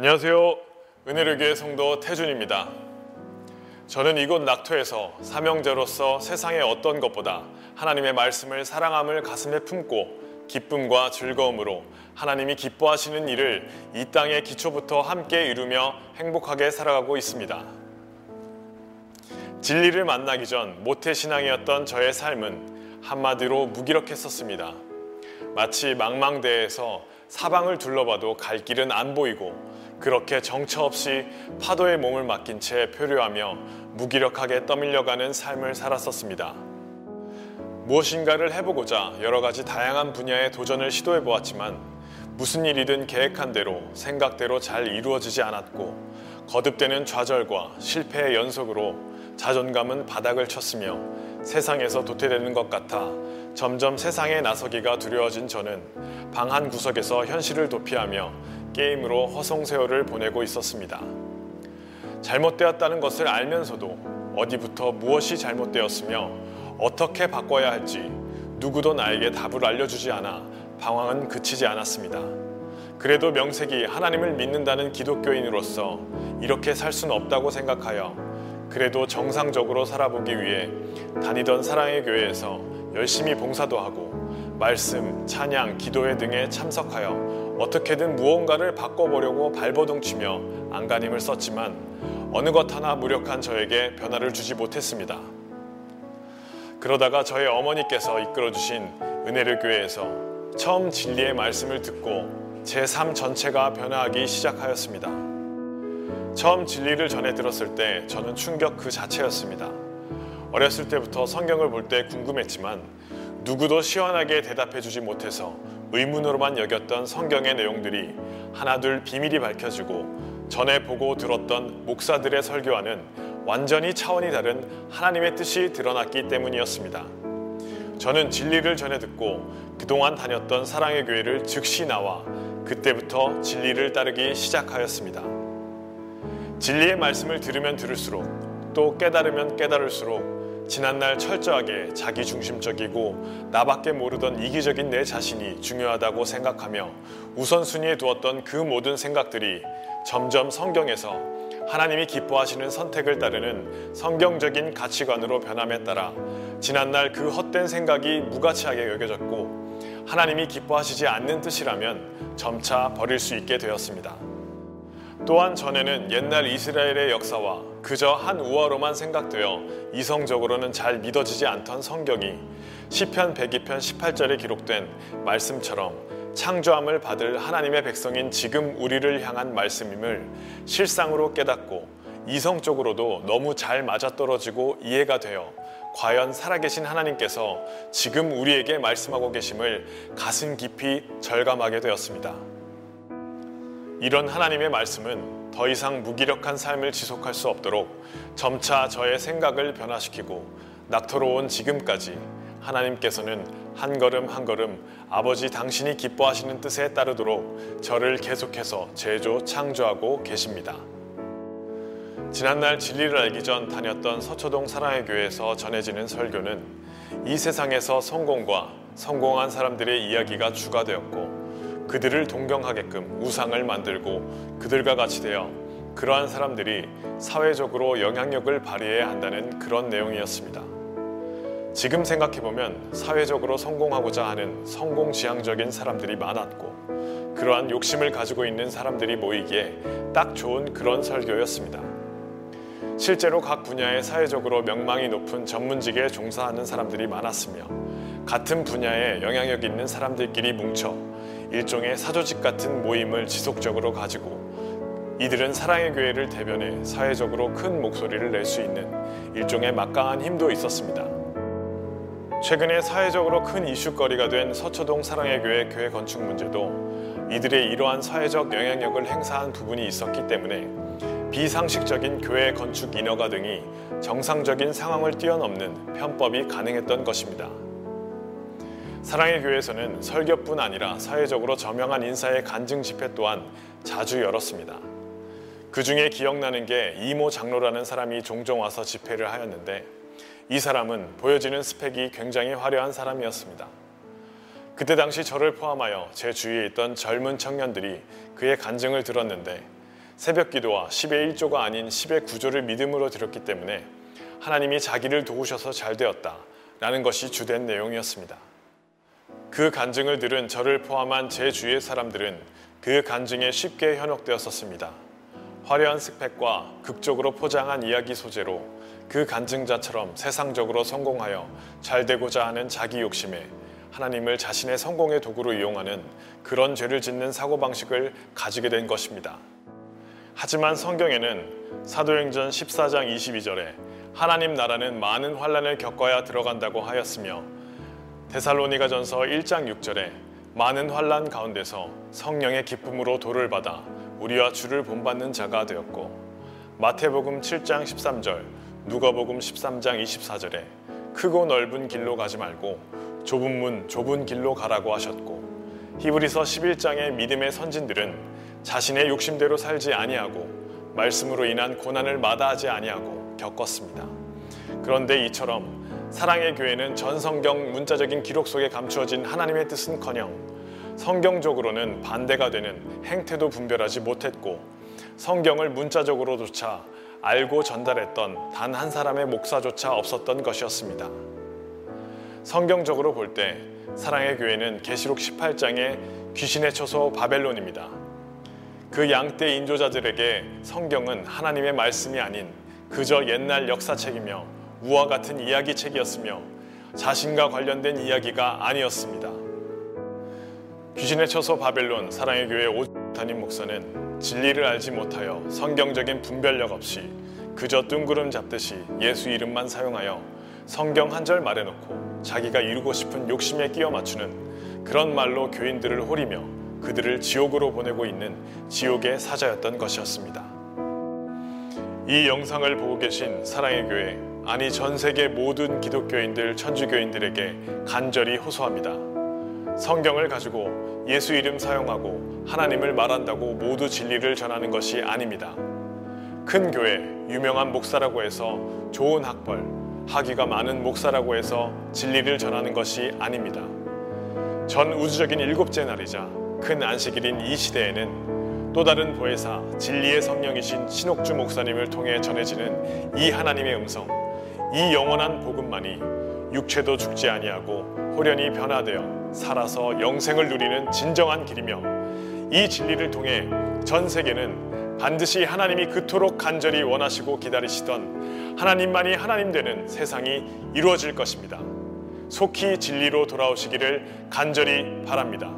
안녕하세요. 은혜를 교회 성도 태준입니다. 저는 이곳 낙토에서 사명자로서 세상의 어떤 것보다 하나님의 말씀을 사랑함을 가슴에 품고 기쁨과 즐거움으로 하나님이 기뻐하시는 일을 이 땅의 기초부터 함께 이루며 행복하게 살아가고 있습니다. 진리를 만나기 전 모태신앙이었던 저의 삶은 한마디로 무기력했었습니다. 마치 망망대해에서 사방을 둘러봐도 갈 길은 안 보이고 그렇게 정처 없이 파도에 몸을 맡긴 채 표류하며 무기력하게 떠밀려가는 삶을 살았었습니다. 무엇인가를 해보고자 여러 가지 다양한 분야의 도전을 시도해 보았지만 무슨 일이든 계획한 대로 생각대로 잘 이루어지지 않았고 거듭되는 좌절과 실패의 연속으로 자존감은 바닥을 쳤으며 세상에서 도태되는 것 같아 점점 세상에 나서기가 두려워진 저는 방 한 구석에서 현실을 도피하며 게임으로 허송세월을 보내고 있었습니다. 잘못되었다는 것을 알면서도 어디부터 무엇이 잘못되었으며 어떻게 바꿔야 할지 누구도 나에게 답을 알려주지 않아 방황은 그치지 않았습니다. 그래도 명색이 하나님을 믿는다는 기독교인으로서 이렇게 살 수는 없다고 생각하여 그래도 정상적으로 살아보기 위해 다니던 사랑의 교회에서 열심히 봉사도 하고 말씀, 찬양, 기도회 등에 참석하여 어떻게든 무언가를 바꿔보려고 발버둥치며 안간힘을 썼지만 어느 것 하나 무력한 저에게 변화를 주지 못했습니다. 그러다가 저의 어머니께서 이끌어주신 은혜를 교회에서 처음 진리의 말씀을 듣고 제 삶 전체가 변화하기 시작하였습니다. 처음 진리를 전해 들었을 때 저는 충격 그 자체였습니다. 어렸을 때부터 성경을 볼 때 궁금했지만 누구도 시원하게 대답해 주지 못해서 의문으로만 여겼던 성경의 내용들이 하나둘 비밀이 밝혀지고 전에 보고 들었던 목사들의 설교와는 완전히 차원이 다른 하나님의 뜻이 드러났기 때문이었습니다. 저는 진리를 전해 듣고 그동안 다녔던 사랑의 교회를 즉시 나와 그때부터 진리를 따르기 시작하였습니다. 진리의 말씀을 들으면 들을수록 또 깨달으면 깨달을수록 지난날 철저하게 자기중심적이고 나밖에 모르던 이기적인 내 자신이 중요하다고 생각하며 우선순위에 두었던 그 모든 생각들이 점점 성경에서 하나님이 기뻐하시는 선택을 따르는 성경적인 가치관으로 변함에 따라 지난날 그 헛된 생각이 무가치하게 여겨졌고 하나님이 기뻐하시지 않는 뜻이라면 점차 버릴 수 있게 되었습니다. 또한 전에는 옛날 이스라엘의 역사와 그저 한 우화로만 생각되어 이성적으로는 잘 믿어지지 않던 성경이 시편 102편 18절에 기록된 말씀처럼 창조함을 받을 하나님의 백성인 지금 우리를 향한 말씀임을 실상으로 깨닫고 이성적으로도 너무 잘 맞아떨어지고 이해가 되어 과연 살아계신 하나님께서 지금 우리에게 말씀하고 계심을 가슴 깊이 절감하게 되었습니다. 이런 하나님의 말씀은 더 이상 무기력한 삶을 지속할 수 없도록 점차 저의 생각을 변화시키고 낙토로운 지금까지 하나님께서는 한 걸음 한 걸음 아버지 당신이 기뻐하시는 뜻에 따르도록 저를 계속해서 제조 창조하고 계십니다. 지난날 진리를 알기 전 다녔던 서초동 사랑의 교회에서 전해지는 설교는 이 세상에서 성공과 성공한 사람들의 이야기가 주가 되었고 그들을 동경하게끔 우상을 만들고 그들과 같이 되어 그러한 사람들이 사회적으로 영향력을 발휘해야 한다는 그런 내용이었습니다. 지금 생각해보면 사회적으로 성공하고자 하는 성공지향적인 사람들이 많았고 그러한 욕심을 가지고 있는 사람들이 모이기에 딱 좋은 그런 설교였습니다. 실제로 각 분야에 사회적으로 명망이 높은 전문직에 종사하는 사람들이 많았으며 같은 분야에 영향력 있는 사람들끼리 뭉쳐 일종의 사조직 같은 모임을 지속적으로 가지고 이들은 사랑의 교회를 대변해 사회적으로 큰 목소리를 낼 수 있는 일종의 막강한 힘도 있었습니다. 최근에 사회적으로 큰 이슈거리가 된 서초동 사랑의 교회 교회 건축 문제도 이들의 이러한 사회적 영향력을 행사한 부분이 있었기 때문에 비상식적인 교회 건축 인허가 등이 정상적인 상황을 뛰어넘는 편법이 가능했던 것입니다. 사랑의 교회에서는 설교뿐 아니라 사회적으로 저명한 인사의 간증 집회 또한 자주 열었습니다. 그 중에 기억나는 게 이모 장로라는 사람이 종종 와서 집회를 하였는데 이 사람은 보여지는 스펙이 굉장히 화려한 사람이었습니다. 그때 당시 저를 포함하여 제 주위에 있던 젊은 청년들이 그의 간증을 들었는데 새벽 기도와 10의 1조가 아닌 10의 9조를 믿음으로 드렸기 때문에 하나님이 자기를 도우셔서 잘 되었다. 라는 것이 주된 내용이었습니다. 그 간증을 들은 저를 포함한 제 주위의 사람들은 그 간증에 쉽게 현혹되었었습니다. 화려한 스펙과 극적으로 포장한 이야기 소재로 그 간증자처럼 세상적으로 성공하여 잘 되고자 하는 자기 욕심에 하나님을 자신의 성공의 도구로 이용하는 그런 죄를 짓는 사고방식을 가지게 된 것입니다. 하지만 성경에는 사도행전 14장 22절에 하나님 나라는 많은 환란을 겪어야 들어간다고 하였으며 데살로니가 전서 1장 6절에 많은 환란 가운데서 성령의 기쁨으로 도를 받아 우리와 주를 본받는 자가 되었고 마태복음 7장 13절, 누가복음 13장 24절에 크고 넓은 길로 가지 말고 좁은 문, 좁은 길로 가라고 하셨고 히브리서 11장의 믿음의 선진들은 자신의 욕심대로 살지 아니하고 말씀으로 인한 고난을 마다하지 아니하고 겪었습니다. 그런데 이처럼 사랑의 교회는 전 성경 문자적인 기록 속에 감추어진 하나님의 뜻은커녕 성경적으로는 반대가 되는 행태도 분별하지 못했고 성경을 문자적으로조차 알고 전달했던 단 한 사람의 목사조차 없었던 것이었습니다. 성경적으로 볼 때 사랑의 교회는 계시록 18장의 귀신의 처소 바벨론입니다. 그 양떼 인조자들에게 성경은 하나님의 말씀이 아닌 그저 옛날 역사책이며 우와 같은 이야기책이었으며 자신과 관련된 이야기가 아니었습니다. 귀신의 처소 바벨론 사랑의 교회 오 담임 목사는 진리를 알지 못하여 성경적인 분별력 없이 그저 뜬구름 잡듯이 예수 이름만 사용하여 성경 한 절 말해놓고 자기가 이루고 싶은 욕심에 끼워 맞추는 그런 말로 교인들을 호리며 그들을 지옥으로 보내고 있는 지옥의 사자였던 것이었습니다. 이 영상을 보고 계신 사랑의 교회, 아니 전 세계 모든 기독교인들, 천주교인들에게 간절히 호소합니다. 성경을 가지고 예수 이름 사용하고 하나님을 말한다고 모두 진리를 전하는 것이 아닙니다. 큰 교회, 유명한 목사라고 해서 좋은 학벌, 학위가 많은 목사라고 해서 진리를 전하는 것이 아닙니다. 전 우주적인 일곱째 날이자 큰 안식일인 이 시대에는 또 다른 보혜사 진리의 성령이신 신옥주 목사님을 통해 전해지는 이 하나님의 음성, 이 영원한 복음만이 육체도 죽지 아니하고 호련히 변화되어 살아서 영생을 누리는 진정한 길이며 이 진리를 통해 전 세계는 반드시 하나님이 그토록 간절히 원하시고 기다리시던 하나님만이 하나님 되는 세상이 이루어질 것입니다. 속히 진리로 돌아오시기를 간절히 바랍니다.